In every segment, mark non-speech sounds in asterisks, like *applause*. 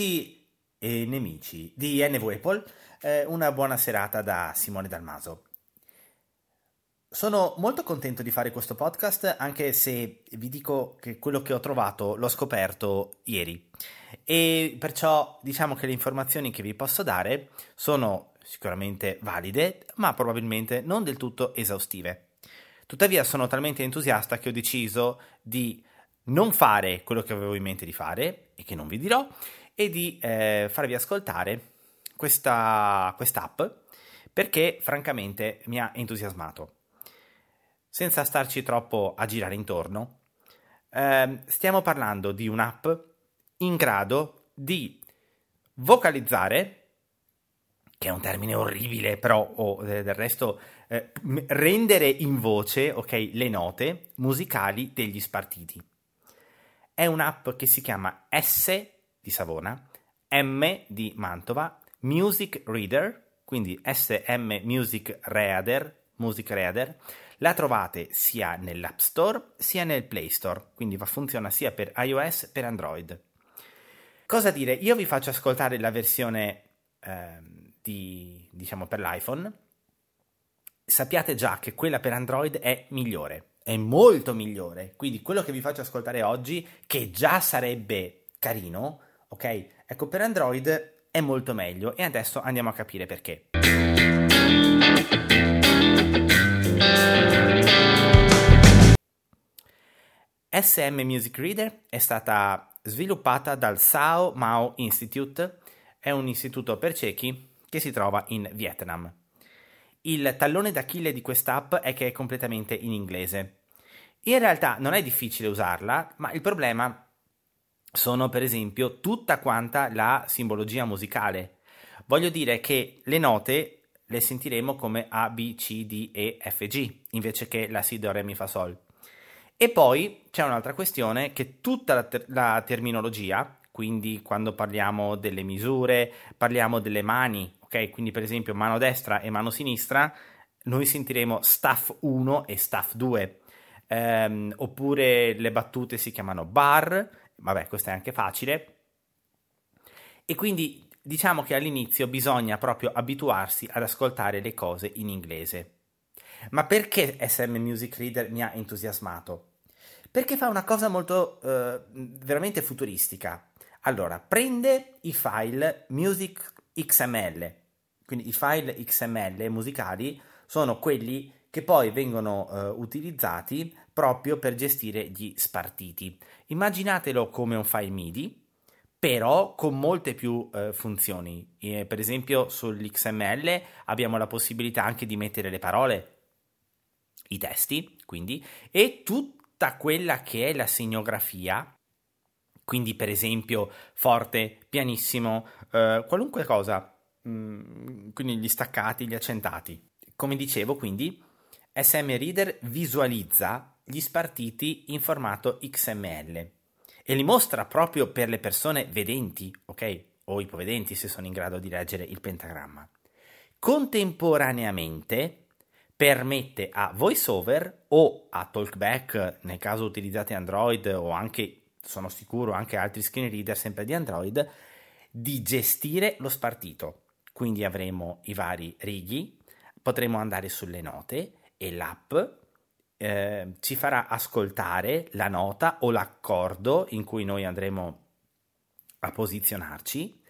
Amici e nemici di NV Apple, eh, una buona serata da Simone Dalmaso. Sono molto contento di fare questo podcast anche se vi dico che quello che ho trovato l'ho scoperto ieri e perciò diciamo che le informazioni che vi posso dare sono sicuramente valide ma probabilmente non del tutto esaustive. Tuttavia sono talmente entusiasta che ho deciso di non fare quello che avevo in mente di fare e che non vi dirò e di eh, farvi ascoltare questa app perché francamente mi ha entusiasmato. Senza starci troppo a girare intorno, eh, stiamo parlando di un'app in grado di vocalizzare, che è un termine orribile, però oh, del resto eh, rendere in voce okay, le note musicali degli spartiti. È un'app che si chiama S di Savona, M di Mantova, Music Reader, quindi SM Music Reader, Music Reader. La trovate sia nell'App Store sia nel Play Store, quindi funziona sia per iOS che per Android. Cosa dire? Io vi faccio ascoltare la versione eh, di, diciamo per l'iPhone. Sappiate già che quella per Android è migliore è molto migliore. Quindi quello che vi faccio ascoltare oggi, che già sarebbe carino, ok? Ecco, per Android è molto meglio e adesso andiamo a capire perché. SM Music Reader è stata sviluppata dal Sao Mao Institute, è un istituto per ciechi che si trova in Vietnam. Il tallone d'Achille di quest'app è che è completamente in inglese. In realtà non è difficile usarla, ma il problema sono per esempio tutta quanta la simbologia musicale. Voglio dire che le note le sentiremo come A, B, C, D, E, F, G, invece che la Si, Do, Re, Mi, Fa, Sol. E poi c'è un'altra questione che tutta la, ter- la terminologia, quindi quando parliamo delle misure, parliamo delle mani, ok? Quindi per esempio mano destra e mano sinistra, noi sentiremo staff 1 e staff 2. Ehm, oppure le battute si chiamano bar, vabbè, questo è anche facile. E quindi diciamo che all'inizio bisogna proprio abituarsi ad ascoltare le cose in inglese. Ma perché SM Music Reader mi ha entusiasmato? Perché fa una cosa molto eh, veramente futuristica. Allora, prende i file music XML, quindi i file XML musicali sono quelli che poi vengono eh, utilizzati proprio per gestire gli spartiti. Immaginatelo come un file MIDI, però con molte più eh, funzioni. E, per esempio sull'XML abbiamo la possibilità anche di mettere le parole, i testi, quindi, e tutta quella che è la segnografia quindi per esempio forte, pianissimo, eh, qualunque cosa, mm, quindi gli staccati, gli accentati. Come dicevo, quindi SM Reader visualizza gli spartiti in formato XML e li mostra proprio per le persone vedenti, ok? O ipovedenti se sono in grado di leggere il pentagramma. Contemporaneamente permette a VoiceOver o a Talkback, nel caso utilizzate Android o anche, sono sicuro, anche altri screen reader sempre di Android, di gestire lo spartito. Quindi avremo i vari righi, potremo andare sulle note e l'app eh, ci farà ascoltare la nota o l'accordo in cui noi andremo a posizionarci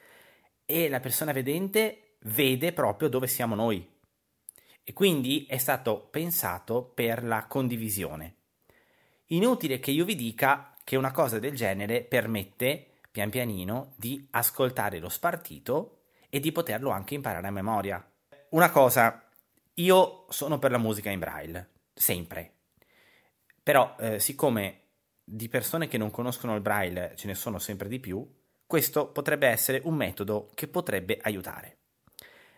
e la persona vedente vede proprio dove siamo noi. E quindi è stato pensato per la condivisione. Inutile che io vi dica che una cosa del genere permette pian pianino di ascoltare lo spartito e di poterlo anche imparare a memoria. Una cosa io sono per la musica in braille, sempre. Però, eh, siccome di persone che non conoscono il braille ce ne sono sempre di più, questo potrebbe essere un metodo che potrebbe aiutare.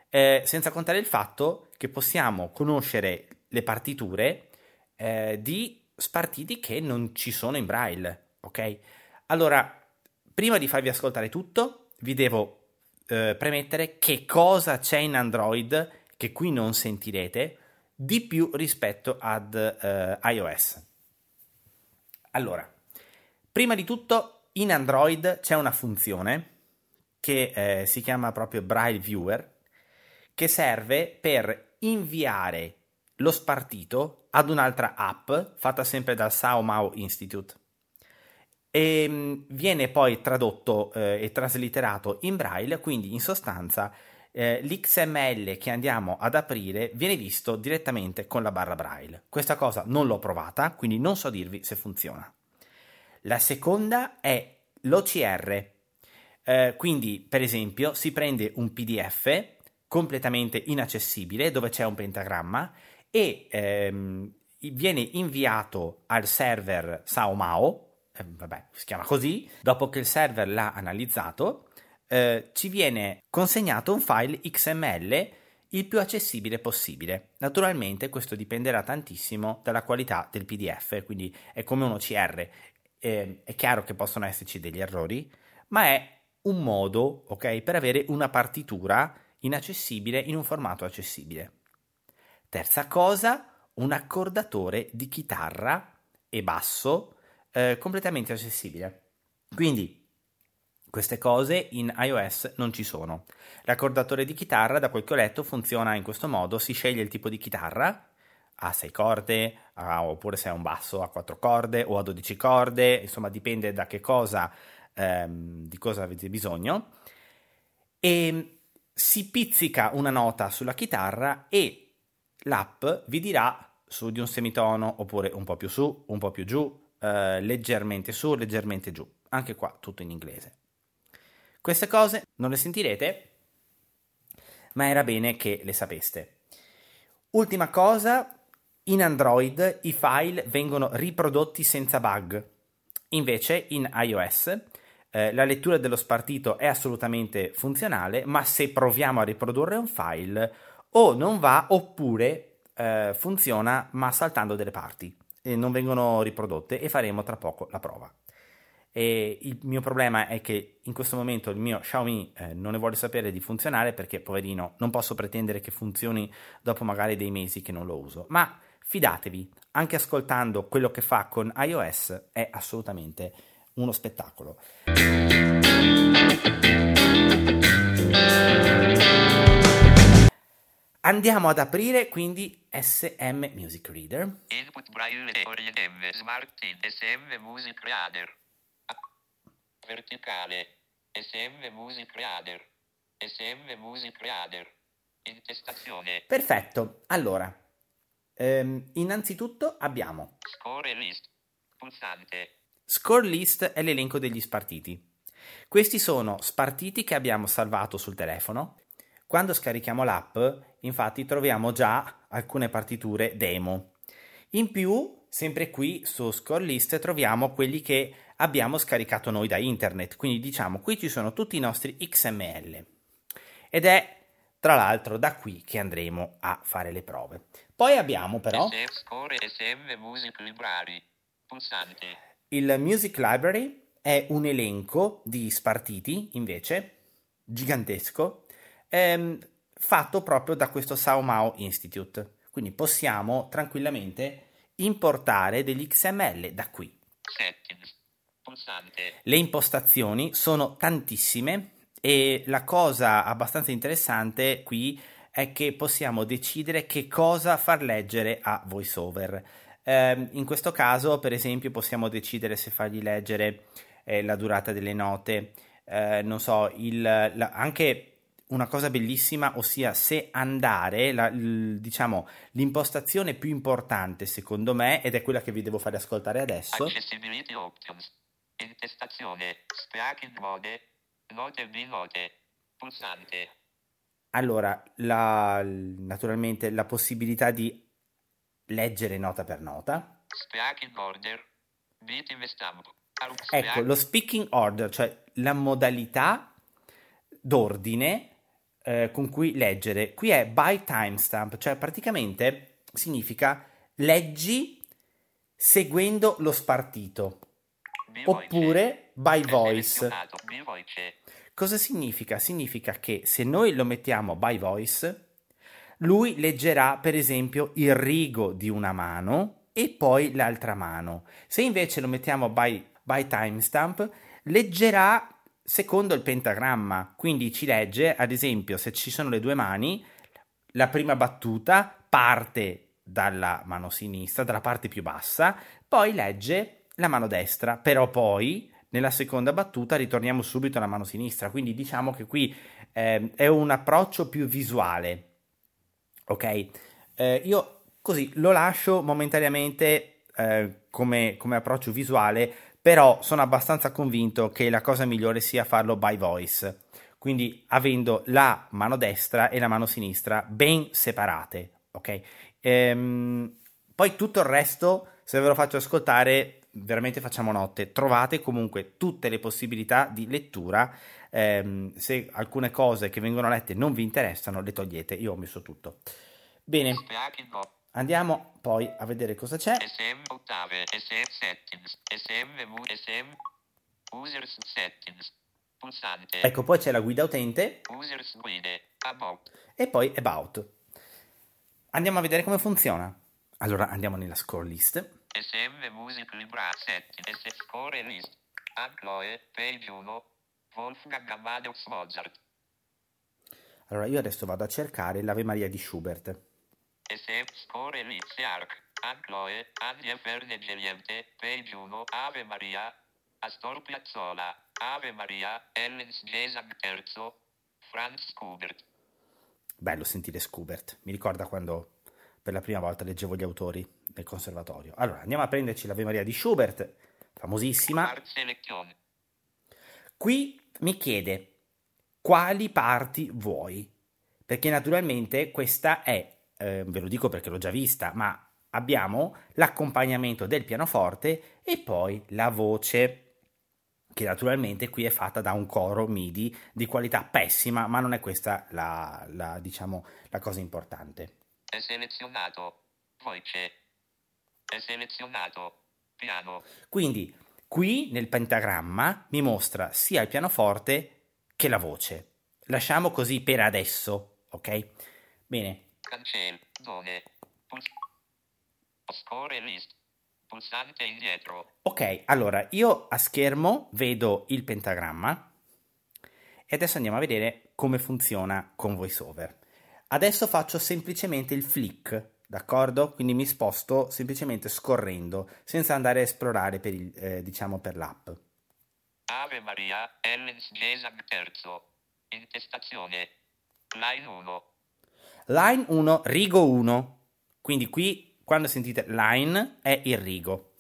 Eh, senza contare il fatto che possiamo conoscere le partiture eh, di spartiti che non ci sono in braille, ok? Allora, prima di farvi ascoltare tutto, vi devo eh, premettere che cosa c'è in Android che qui non sentirete, di più rispetto ad eh, iOS. Allora, prima di tutto in Android c'è una funzione che eh, si chiama proprio Braille Viewer, che serve per inviare lo spartito ad un'altra app fatta sempre dal Sao Mao Institute. E mm, viene poi tradotto eh, e traslitterato in braille, quindi in sostanza eh, l'XML che andiamo ad aprire viene visto direttamente con la barra braille. Questa cosa non l'ho provata, quindi non so dirvi se funziona. La seconda è l'OCR, eh, quindi per esempio si prende un PDF completamente inaccessibile dove c'è un pentagramma e ehm, viene inviato al server SaoMao, eh, vabbè, si chiama così, dopo che il server l'ha analizzato, eh, ci viene consegnato un file XML il più accessibile possibile. Naturalmente questo dipenderà tantissimo dalla qualità del PDF, quindi è come un OCR. Eh, è chiaro che possono esserci degli errori, ma è un modo, ok, per avere una partitura inaccessibile in un formato accessibile. Terza cosa, un accordatore di chitarra e basso eh, completamente accessibile. Quindi queste cose in iOS non ci sono. L'accordatore di chitarra, da quel che ho letto, funziona in questo modo: si sceglie il tipo di chitarra a 6 corde, a, oppure se è un basso a 4 corde o a 12 corde, insomma dipende da che cosa, ehm, di cosa avete bisogno. E si pizzica una nota sulla chitarra e l'app vi dirà su di un semitono oppure un po' più su, un po' più giù, eh, leggermente su, leggermente giù. Anche qua tutto in inglese. Queste cose non le sentirete, ma era bene che le sapeste. Ultima cosa, in Android i file vengono riprodotti senza bug. Invece in iOS eh, la lettura dello spartito è assolutamente funzionale, ma se proviamo a riprodurre un file o non va oppure eh, funziona ma saltando delle parti e non vengono riprodotte e faremo tra poco la prova. E il mio problema è che in questo momento il mio Xiaomi eh, non ne vuole sapere di funzionare perché poverino non posso pretendere che funzioni dopo magari dei mesi che non lo uso, ma fidatevi, anche ascoltando quello che fa con iOS è assolutamente uno spettacolo. Andiamo ad aprire quindi SM Music Reader. Input Braille Orient Smart SM Music Reader. Verticale. SM Music Reader. SM Music Reader. Intestazione. Perfetto. Allora, ehm, innanzitutto abbiamo Score list. Pulsante. Score list è l'elenco degli spartiti. Questi sono spartiti che abbiamo salvato sul telefono. Quando scarichiamo l'app, infatti, troviamo già alcune partiture demo. In più, sempre qui su Score List troviamo quelli che abbiamo scaricato noi da internet, quindi diciamo qui ci sono tutti i nostri XML. Ed è tra l'altro da qui che andremo a fare le prove. Poi abbiamo però. Il Music Library è un elenco di spartiti, invece, gigantesco, ehm, fatto proprio da questo Sao Mao Institute. Quindi possiamo tranquillamente importare degli XML da qui. Le impostazioni sono tantissime e la cosa abbastanza interessante qui è che possiamo decidere che cosa far leggere a VoiceOver. Eh, in questo caso, per esempio, possiamo decidere se fargli leggere eh, la durata delle note, eh, non so, il, la, anche una cosa bellissima, ossia se andare, la, l, diciamo, l'impostazione più importante secondo me, ed è quella che vi devo fare ascoltare adesso. Accessibility options, intestazione, speaking mode, note B note, pulsante. Allora, la, naturalmente la possibilità di leggere nota per nota. Order, ecco, lo speaking order, cioè la modalità d'ordine eh, con cui leggere. Qui è by timestamp, cioè praticamente significa leggi seguendo lo spartito. Oppure by voice. Cosa significa? Significa che se noi lo mettiamo by voice, lui leggerà per esempio il rigo di una mano e poi l'altra mano. Se invece lo mettiamo by, by timestamp, leggerà secondo il pentagramma, quindi ci legge, ad esempio, se ci sono le due mani, la prima battuta parte dalla mano sinistra, dalla parte più bassa, poi legge la mano destra, però poi nella seconda battuta ritorniamo subito alla mano sinistra, quindi diciamo che qui eh, è un approccio più visuale, ok? Eh, io così lo lascio momentaneamente eh, come, come approccio visuale, però sono abbastanza convinto che la cosa migliore sia farlo by voice, quindi avendo la mano destra e la mano sinistra ben separate, ok? Ehm, poi tutto il resto, se ve lo faccio ascoltare, veramente facciamo notte. Trovate comunque tutte le possibilità di lettura. Ehm, se alcune cose che vengono lette non vi interessano, le togliete. Io ho messo tutto. Bene. Andiamo poi a vedere cosa c'è. SM ottave, SM settings, SM, SM users settings. Pulsante. Ecco, poi c'è la guida utente. Users guide, about. E poi about. Andiamo a vedere come funziona. Allora andiamo nella score list. SM Music Libra Settings, Score List. Ancloe, page 1. Wolfgang Amadeus Mozart. Allora io adesso vado a cercare l'Ave Maria di Schubert. SM Score Elite Arc. Ancloe, Ania Verde Geliente, page 1. Ave Maria. Astor Piazzolla. Ave Maria, Ellens Gesang III. Franz Schubert. Bello sentire Schubert. Mi ricorda quando per la prima volta leggevo gli autori del conservatorio. Allora, andiamo a prenderci l'Ave Maria di Schubert, famosissima. Qui mi chiede quali parti vuoi, perché naturalmente questa è, eh, ve lo dico perché l'ho già vista, ma abbiamo l'accompagnamento del pianoforte e poi la voce che naturalmente qui è fatta da un coro MIDI di qualità pessima, ma non è questa la, la, diciamo, la cosa importante. È selezionato voce. È selezionato piano. Quindi qui nel pentagramma mi mostra sia il pianoforte che la voce. Lasciamo così per adesso, ok? Bene. Cancellazione. Puls- score list. Pulsante indietro. Ok, allora io a schermo vedo il pentagramma e adesso andiamo a vedere come funziona con VoiceOver. Adesso faccio semplicemente il flick, d'accordo? Quindi mi sposto semplicemente scorrendo, senza andare a esplorare per, il, eh, diciamo per l'app. Ave Maria, Ellens Gesag terzo. Intestazione. Line 1. Line 1, rigo 1. Quindi qui quando sentite line è il rigo.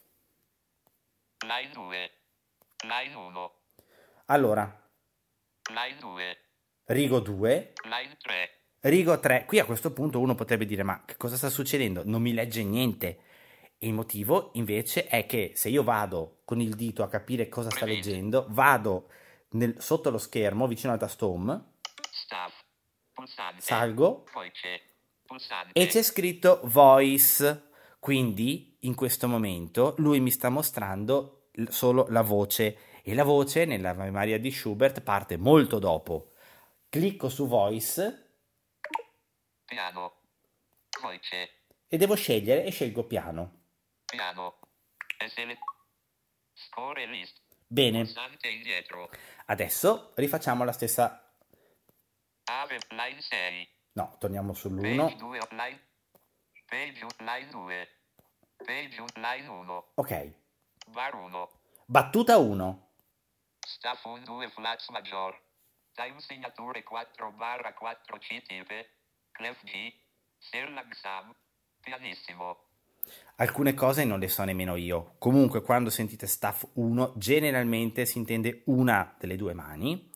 Line 2. Line 1. Allora. Line 2. Rigo 2. Line 3. Rigo 3. Qui a questo punto uno potrebbe dire ma che cosa sta succedendo? Non mi legge niente. E il motivo invece è che se io vado con il dito a capire cosa sta leggendo, vado nel, sotto lo schermo vicino al tasto home, salgo. E c'è scritto voice, quindi in questo momento lui mi sta mostrando solo la voce e la voce nella memoria di Schubert parte molto dopo. Clicco su voice. Piano. Voice. E devo scegliere e scelgo piano. Piano. Score list. Bene. Adesso rifacciamo la stessa. Ave line 6. No, torniamo sull'1. Page 2. Page 1. Ok. Bar 1. Battuta 1. Staff 1 2 flash maggior. Time segnature 4 barra 4 C tipe. Clef G. Serlag Sam. Pianissimo. Alcune cose non le so nemmeno io. Comunque, quando sentite staff 1, generalmente si intende una delle due mani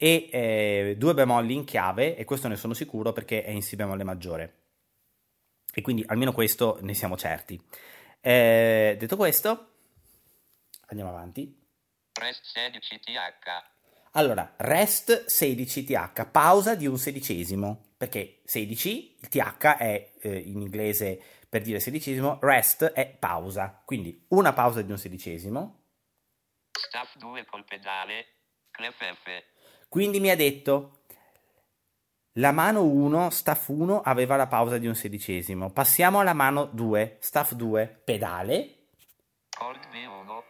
e eh, due bemolli in chiave e questo ne sono sicuro perché è in Si bemolle maggiore. E quindi almeno questo ne siamo certi. Eh, detto questo, andiamo avanti. Rest 16th. Allora, rest 16th, pausa di un sedicesimo, perché 16, il th è eh, in inglese per dire sedicesimo, rest è pausa, quindi una pausa di un sedicesimo. Staff 2 col pedale, clef F. Quindi mi ha detto, la mano 1, staff 1, aveva la pausa di un sedicesimo. Passiamo alla mano 2, staff 2, pedale. Cord B1,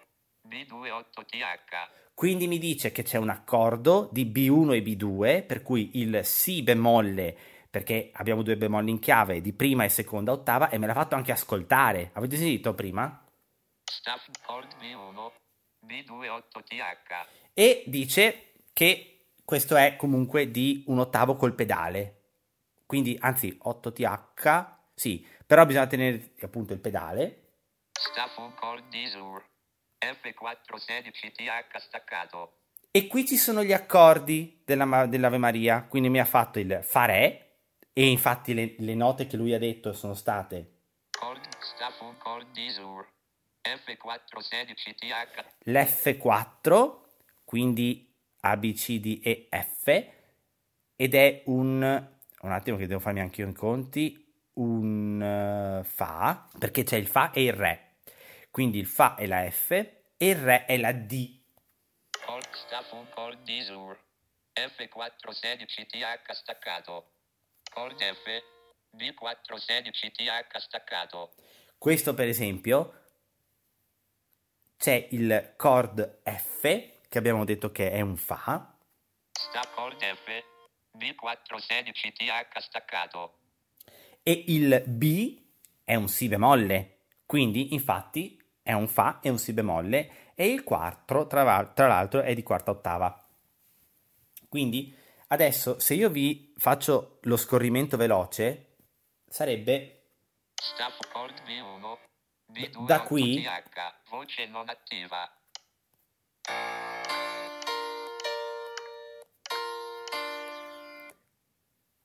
B2 8TH. Quindi mi dice che c'è un accordo di B1 e B2, per cui il Si bemolle, perché abbiamo due bemolli in chiave di prima e seconda ottava, e me l'ha fatto anche ascoltare. Avete sentito prima? Staff chord B1, B2 8TH. E dice che questo è comunque di un ottavo col pedale. Quindi, anzi, 8TH, sì, però bisogna tenere appunto il pedale. Staff un chord D-Sur. F4 16TH staccato. E qui ci sono gli accordi della, dell'Ave Maria, quindi mi ha fatto il fa re, e infatti le, le note che lui ha detto sono state Chord staff un chord D-Sur. F4 16TH. l'F4, quindi A, B, C, D e F, ed è un, un attimo che devo farmi anche io i conti, un eh, Fa, perché c'è il Fa e il Re. Quindi il Fa è la F e il Re è la D. Chord staff un chord D-Sur. F4 16TH staccato. Chord F. B4 16TH staccato. Questo per esempio c'è il chord F, che abbiamo detto che è un Fa, Staff chord F. B4 16TH staccato. e il B è un Si bemolle, quindi infatti è un Fa e un Si bemolle e il 4 tra, tra l'altro è di quarta ottava. Quindi adesso se io vi faccio lo scorrimento veloce sarebbe Staff chord B1. B2 Da qui- 8TH. Voce non attiva.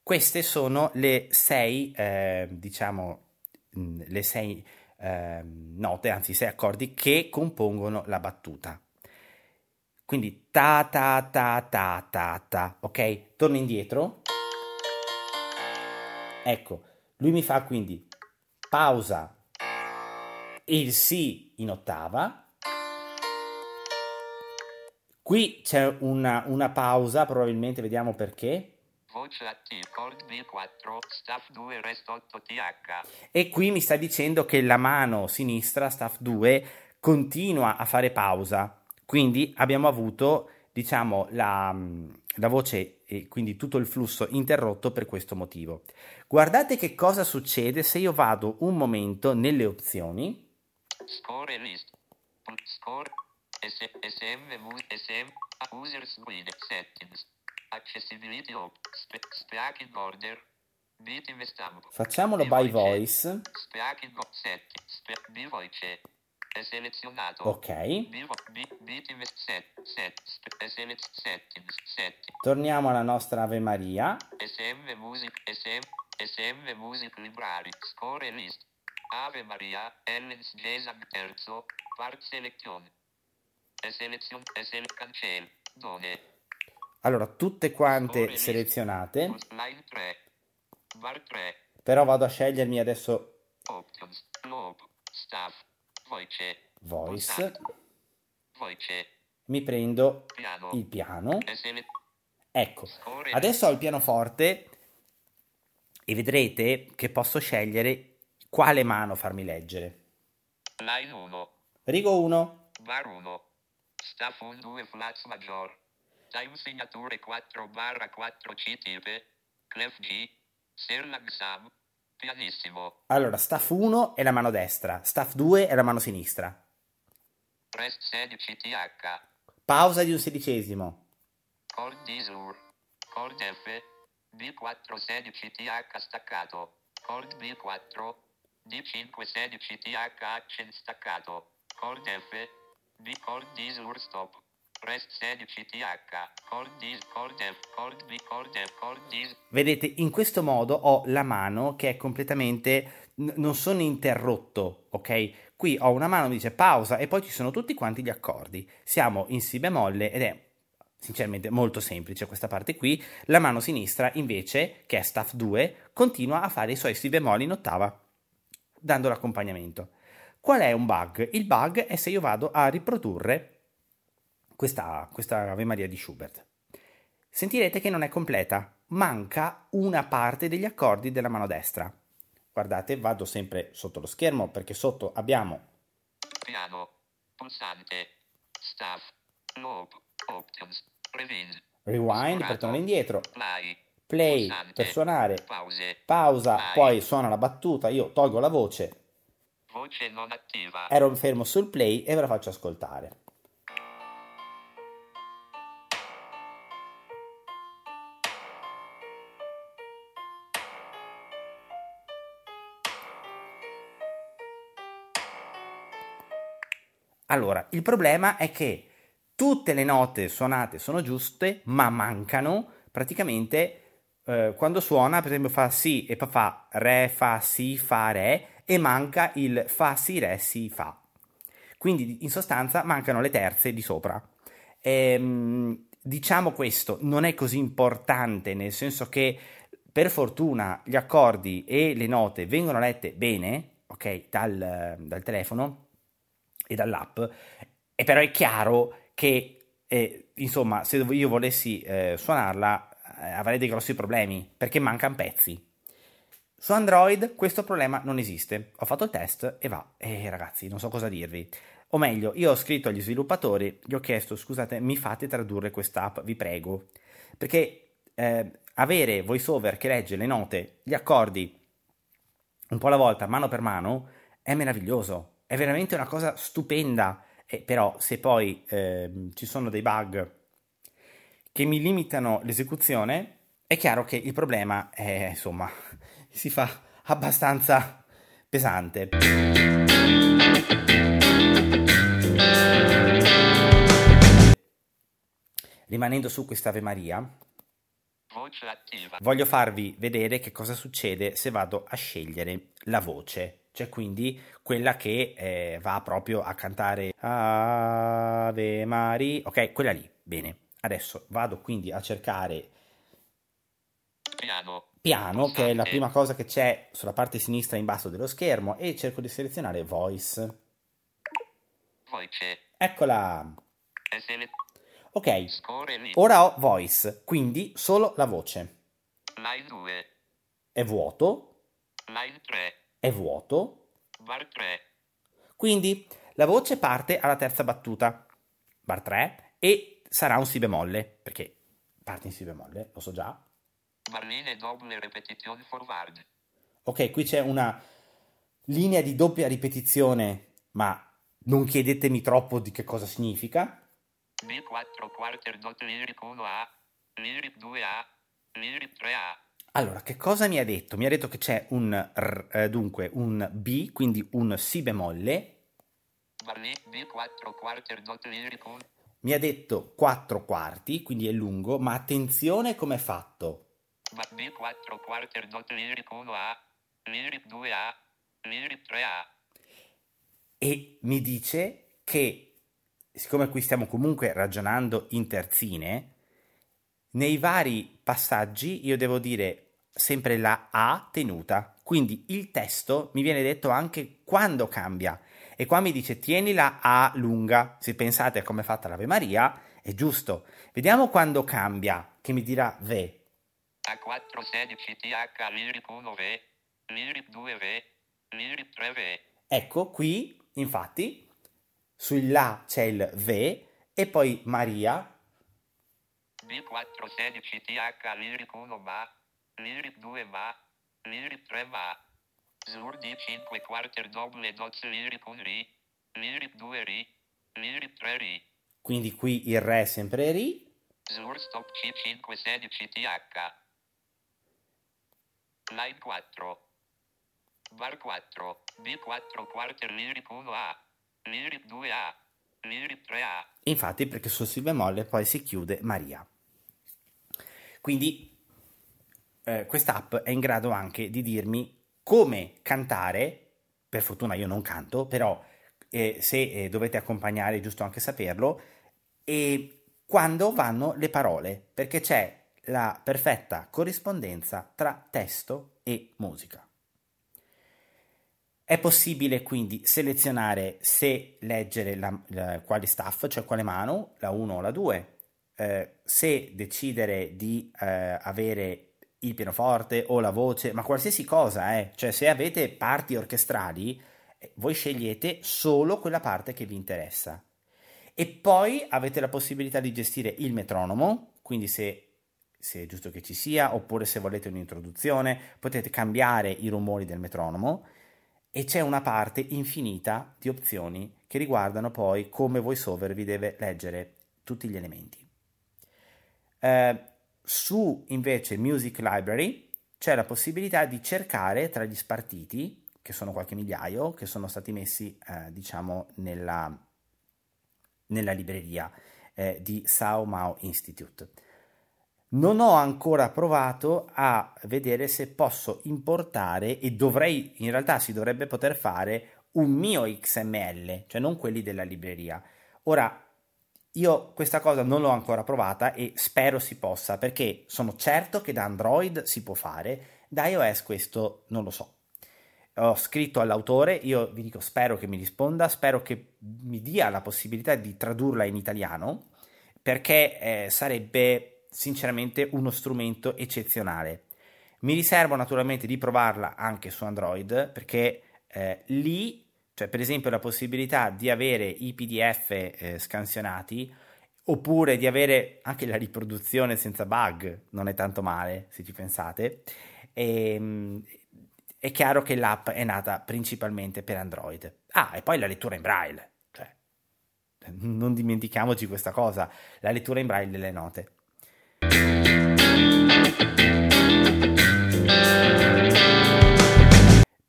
Queste sono le sei, eh, diciamo, mh, le sei eh, note, anzi sei accordi che compongono la battuta. Quindi ta ta ta ta ta ta, ok? Torno indietro. Ecco, lui mi fa quindi pausa, il Si in ottava. Qui c'è una, una pausa, probabilmente vediamo perché. Voce attiva. Chord B4. Staff 2 rest 8TH. E qui mi sta dicendo che la mano sinistra, staff 2, continua a fare pausa. Quindi abbiamo avuto, diciamo, la, la voce e quindi tutto il flusso interrotto per questo motivo. Guardate che cosa succede se io vado un momento nelle opzioni. Score list. Score. SM mu- SM. Users guide. Settings. Accessibility op. Spe- speaking order. Beat in stampo. Facciamolo by voice. Ok. Torniamo alla nostra Ave Maria. SM Music, SM, SM Music Library, Score List, Ave Maria, Ellens Gesang terzo, Part Selezione. E selezione, e sele cancel, dove? Allora, tutte quante selezionate, Line 3, Bar 3, però vado a scegliermi adesso Options, Loop, Staff, Voice, voice. Mi prendo Piano, il piano. Ecco, adesso ho il pianoforte e vedrete che posso scegliere quale mano farmi leggere. Line 1, Rigo 1, Bar 1. Staff 1 2 flats maggior. Time segnature 4 barra 4 C tipe. Clef G. Serlang Sam. Pianissimo. allora staff 1 è la mano destra, staff 2 è la mano sinistra. Rest 16 TH. Pausa di un sedicesimo. Chord D-Sur. Chord F. B4 16 TH staccato. Chord B4. D5 16 TH accent staccato. Chord F. B chord D-Sur stop. Rest 16 TH. Chord D, chord F, chord B, chord F, chord D. Vedete, in questo modo ho la mano che è completamente... n- non sono interrotto, ok? Qui ho una mano che dice pausa e poi ci sono tutti quanti gli accordi. Siamo in Si bemolle ed è sinceramente molto semplice questa parte qui. La mano sinistra invece, che è staff 2, continua a fare i suoi Si bemolle in ottava, dando l'accompagnamento. Qual è un bug? Il bug è se io vado a riprodurre questa, questa Ave Maria di Schubert. Sentirete che non è completa, manca una parte degli accordi della mano destra. Guardate, vado sempre sotto lo schermo perché sotto abbiamo Piano. Pulsante. Staff. Loop. Options. Rewind. Rewind per tornare indietro. Play. Play Pulsante. per suonare. Pause. Pausa, Vai. poi suona la battuta, io tolgo la voce, Voce non attiva. ero fermo sul play e ve la faccio ascoltare. Allora, il problema è che tutte le note suonate sono giuste, ma mancano praticamente eh, quando suona, per esempio fa si e poi fa re, fa, si, fa, re e manca il fa, si, re, si, fa. Quindi in sostanza mancano le terze di sopra. Ehm, diciamo questo, non è così importante, nel senso che per fortuna gli accordi e le note vengono lette bene, ok, dal, dal telefono e dall'app, e però è chiaro che, eh, insomma, se io volessi eh, suonarla eh, avrei dei grossi problemi, perché mancano pezzi. Su Android questo problema non esiste. Ho fatto il test e va. E ragazzi, non so cosa dirvi. O meglio, io ho scritto agli sviluppatori, gli ho chiesto, scusate, mi fate tradurre quest'app, vi prego. Perché eh, avere VoiceOver che legge le note, gli accordi, un po' alla volta, mano per mano, è meraviglioso. È veramente una cosa stupenda. E però se poi ehm, ci sono dei bug che mi limitano l'esecuzione, è chiaro che il problema è, insomma, *laughs* si fa abbastanza pesante. Rimanendo su questa Ave Maria, voglio farvi vedere che cosa succede se vado a scegliere la voce, cioè quindi quella che eh, va proprio a cantare Ave Maria, ok, quella lì, bene. Adesso vado quindi a cercare Piano. piano, che è la prima cosa che c'è sulla parte sinistra in basso dello schermo, e cerco di selezionare voice. Voce. Eccola. SL. Ok, ora ho voice, quindi solo la voce. Line 2. È vuoto, Line 3. È vuoto, Bar 3. quindi la voce parte alla terza battuta, bar 3, e sarà un si bemolle, perché parte in si bemolle, lo so già. Barline double repetition forward. Ok, qui c'è una linea di doppia ripetizione, ma non chiedetemi troppo di che cosa significa. B4 quarter dot lyric 1A. Lyric 2A. Lyric 3A. Allora, che cosa mi ha detto? Mi ha detto che c'è un R, eh, dunque un B, quindi un Si bemolle. Barline B4 quarter dot lyric 1. Mi ha detto 4 quarti, quindi è lungo, ma attenzione come è fatto. Ma B4 quarter dot lyric 1A. Lyric 2A. Lyric 3A. E mi dice che, siccome qui stiamo comunque ragionando in terzine, nei vari passaggi io devo dire sempre la A tenuta. Quindi il testo mi viene detto anche quando cambia. E qua mi dice tieni la A lunga. Se pensate a come è fatta l'Ave Maria, è giusto. Vediamo quando cambia, che mi dirà V. A416 TH lyric 1V. Lyric 2V. Lyric 3V. Ecco, qui, infatti, sul La c'è il V e poi Maria. B416 TH lyric 1 ma. Lyric 2 ma. Lyric 3 ma. Zur D5 quarter double dots lyric 1 ri. Lyric 2 ri. Lyric 3 ri. Quindi qui il Re è sempre Ri. Zur stop C516 TH. Line 4. Bar 4. B4 quarter lyric 1A. Lyric 2A. Lyric 3A. Infatti, perché sul Si bemolle poi si chiude Maria. Quindi eh, quest'app è in grado anche di dirmi come cantare. Per fortuna io non canto, però eh, se eh, dovete accompagnare è giusto anche saperlo. E quando vanno le parole, perché c'è la perfetta corrispondenza tra testo e musica. È possibile quindi selezionare se leggere la, la- quale staff, cioè quale mano, la 1 o la 2, eh, se decidere di eh, avere il pianoforte o la voce, ma qualsiasi cosa, eh. cioè se avete parti orchestrali, eh, voi scegliete solo quella parte che vi interessa. e poi avete la possibilità di gestire il metronomo, quindi se, se è giusto che ci sia, oppure se volete un'introduzione, potete cambiare i rumori del metronomo e c'è una parte infinita di opzioni che riguardano poi come VoiceOver vi deve leggere tutti gli elementi. Eh, su invece Music Library c'è la possibilità di cercare tra gli spartiti, che sono qualche migliaio, che sono stati messi eh, diciamo nella, nella libreria eh, di Sao Mao Institute. Non ho ancora provato a vedere se posso importare e dovrei, in realtà si dovrebbe poter fare un mio XML, cioè non quelli della libreria. Ora, io questa cosa non l'ho ancora provata e spero si possa perché sono certo che da Android si può fare, da iOS questo non lo so. Ho scritto all'autore, io vi dico spero che mi risponda, spero che mi dia la possibilità di tradurla in italiano perché eh, sarebbe sinceramente uno strumento eccezionale. Mi riservo naturalmente di provarla anche su Android perché eh, lì cioè, per esempio, la possibilità di avere i PDF eh, scansionati oppure di avere anche la riproduzione senza bug, non è tanto male se ci pensate. E, ehm, è chiaro che l'app è nata principalmente per Android. Ah, e poi la lettura in braille. Cioè, non dimentichiamoci questa cosa, la lettura in braille delle note.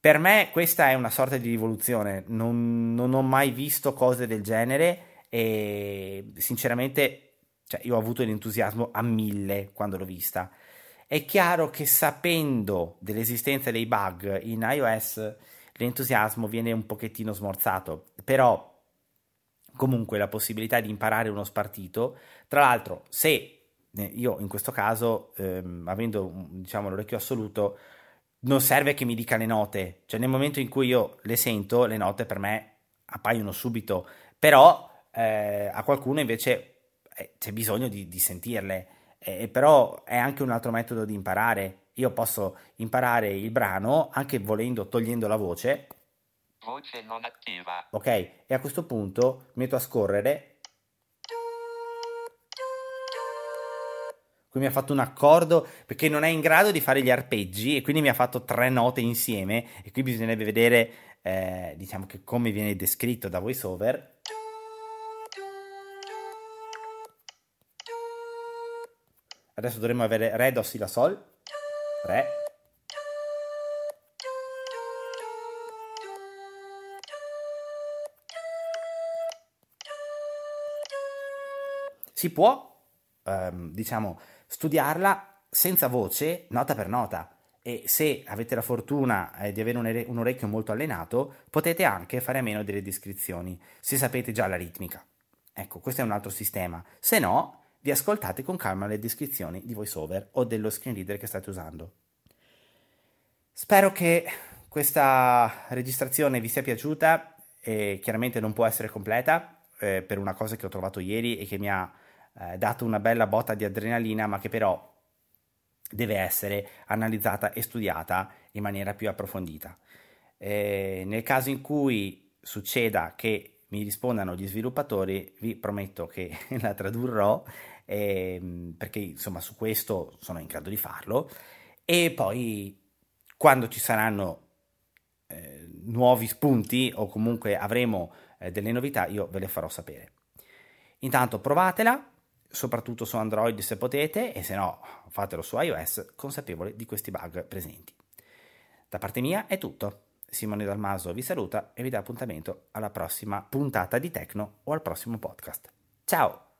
Per me questa è una sorta di rivoluzione, non, non ho mai visto cose del genere e sinceramente cioè, io ho avuto l'entusiasmo a mille quando l'ho vista. È chiaro che sapendo dell'esistenza dei bug in iOS l'entusiasmo viene un pochettino smorzato, però comunque la possibilità di imparare uno spartito, tra l'altro se eh, io in questo caso, ehm, avendo diciamo, l'orecchio assoluto, non serve che mi dica le note, cioè nel momento in cui io le sento, le note per me appaiono subito, però eh, a qualcuno invece eh, c'è bisogno di, di sentirle, eh, però è anche un altro metodo di imparare. Io posso imparare il brano anche volendo, togliendo la voce. Voce non attiva. Ok, e a questo punto metto a scorrere qui mi ha fatto un accordo perché non è in grado di fare gli arpeggi e quindi mi ha fatto tre note insieme e qui bisognerebbe vedere eh, diciamo che come viene descritto da voiceover. Adesso dovremmo avere re do si la sol. Re. Si può ehm, diciamo studiarla senza voce, nota per nota. E se avete la fortuna eh, di avere un, ere- un orecchio molto allenato, potete anche fare a meno delle descrizioni, se sapete già la ritmica. Ecco, questo è un altro sistema. Se no, vi ascoltate con calma le descrizioni di VoiceOver o dello screen reader che state usando. Spero che questa registrazione vi sia piaciuta e chiaramente non può essere completa eh, per una cosa che ho trovato ieri e che mi ha eh, dato una bella botta di adrenalina, ma che però deve essere analizzata e studiata in maniera più approfondita. Eh, nel caso in cui succeda che mi rispondano gli sviluppatori, vi prometto che *laughs* la tradurrò eh, perché insomma su questo sono in grado di farlo e poi quando ci saranno eh, nuovi spunti o comunque avremo eh, delle novità io ve le farò sapere. Intanto provatela, soprattutto su Android se potete e se no fatelo su iOS consapevoli di questi bug presenti. Da parte mia è tutto. Simone Dalmaso vi saluta e vi dà appuntamento alla prossima puntata di Tecno o al prossimo podcast. Ciao!